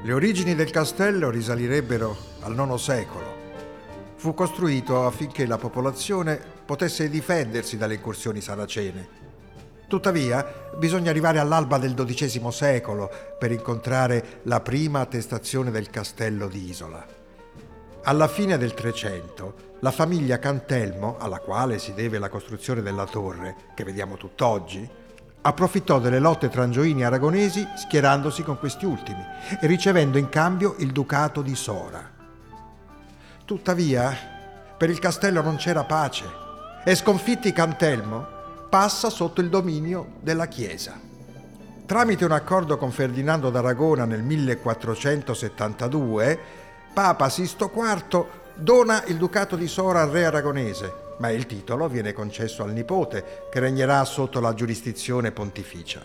Le origini del castello risalirebbero al IX secolo. Fu costruito affinché la popolazione potesse difendersi dalle incursioni saracene. Tuttavia, bisogna arrivare all'alba del XII secolo per incontrare la prima attestazione del castello di Isola. Alla fine del Trecento, la famiglia Cantelmo, alla quale si deve la costruzione della torre, che vediamo tutt'oggi, approfittò delle lotte tra angioini e aragonesi schierandosi con questi ultimi e ricevendo in cambio il ducato di Sora. Tuttavia, per il castello non c'era pace e sconfitti Cantelmo passa sotto il dominio della Chiesa. Tramite un accordo con Ferdinando d'Aragona nel 1472, Papa Sisto IV dona il ducato di Sora al re aragonese ma il titolo viene concesso al nipote, che regnerà sotto la giurisdizione pontificia.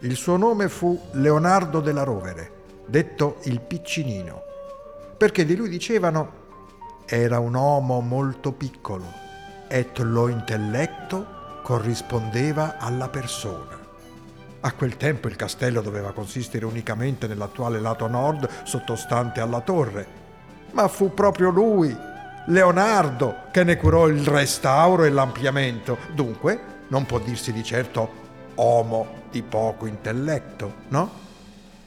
Il suo nome fu Leonardo della Rovere, detto il Piccinino, perché di lui dicevano era un uomo molto piccolo et lo intelletto corrispondeva alla persona. A quel tempo il castello doveva consistere unicamente nell'attuale lato nord sottostante alla torre, ma fu proprio lui Leonardo che ne curò il restauro e l'ampliamento. Dunque, non può dirsi di certo uomo di poco intelletto, no?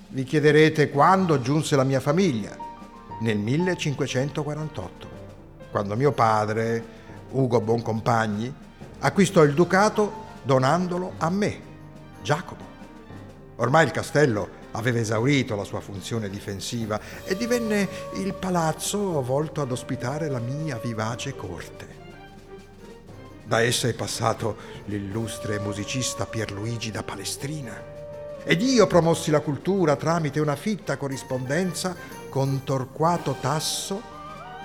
Vi chiederete quando giunse la mia famiglia? Nel 1548, quando mio padre, Ugo Boncompagni, acquistò il ducato donandolo a me, Giacomo. Ormai il castello aveva esaurito la sua funzione difensiva e divenne il palazzo volto ad ospitare la mia vivace corte. Da essa è passato l'illustre musicista Pierluigi da Palestrina ed io promossi la cultura tramite una fitta corrispondenza con Torquato Tasso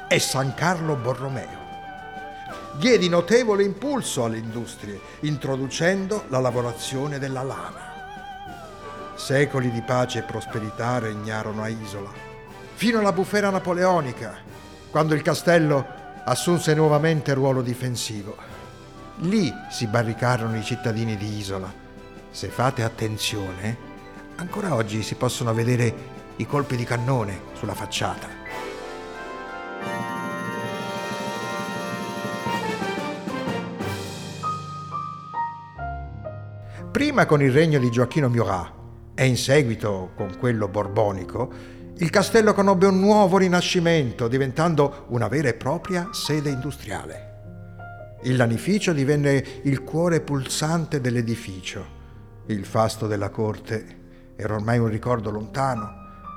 e San Carlo Borromeo. Diedi notevole impulso alle industrie, introducendo la lavorazione della lana. Secoli di pace e prosperità regnarono a Isola, fino alla bufera napoleonica, quando il castello assunse nuovamente ruolo difensivo. Lì si barricarono i cittadini di Isola. Se fate attenzione, ancora oggi si possono vedere i colpi di cannone sulla facciata. Prima con il regno di Gioacchino Murat e in seguito con quello borbonico, il castello conobbe un nuovo rinascimento, diventando una vera e propria sede industriale. Il lanificio divenne il cuore pulsante dell'edificio. Il fasto della corte era ormai un ricordo lontano,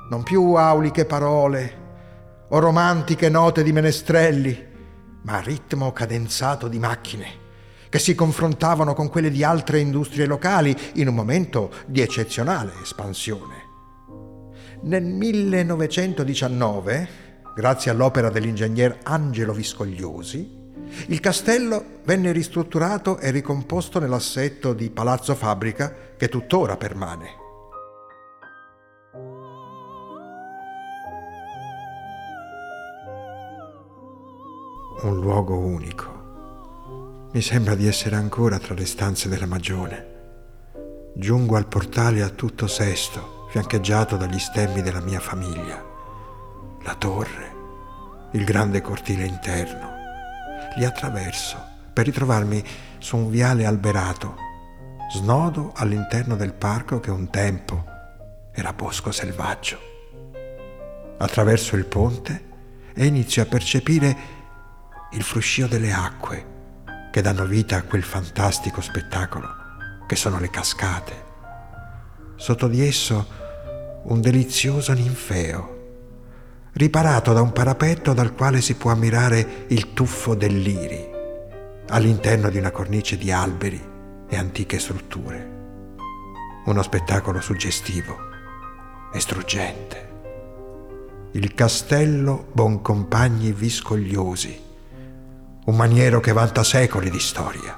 non più auliche parole o romantiche note di menestrelli, ma ritmo cadenzato di macchine che si confrontavano con quelle di altre industrie locali in un momento di eccezionale espansione. Nel 1919, grazie all'opera dell'ingegner Angelo Viscogliosi, il castello venne ristrutturato e ricomposto nell'assetto di Palazzo Fabbrica che tuttora permane. Un luogo unico mi sembra di essere ancora tra le stanze della Magione. Giungo al portale a tutto sesto, fiancheggiato dagli stemmi della mia famiglia. La torre, il grande cortile interno. Li attraverso per ritrovarmi su un viale alberato, snodo all'interno del parco che un tempo era bosco selvaggio. Attraverso il ponte e inizio a percepire il fruscio delle acque che danno vita a quel fantastico spettacolo che sono le cascate. Sotto di esso un delizioso ninfeo, riparato da un parapetto dal quale si può ammirare il tuffo dell'Iri, all'interno di una cornice di alberi e antiche strutture. Uno spettacolo suggestivo e struggente. Il castello Boncompagni Viscogliosi un maniero che vanta secoli di storia,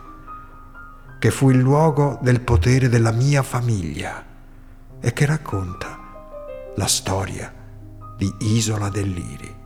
che fu il luogo del potere della mia famiglia e che racconta la storia di Isola dell'Iri.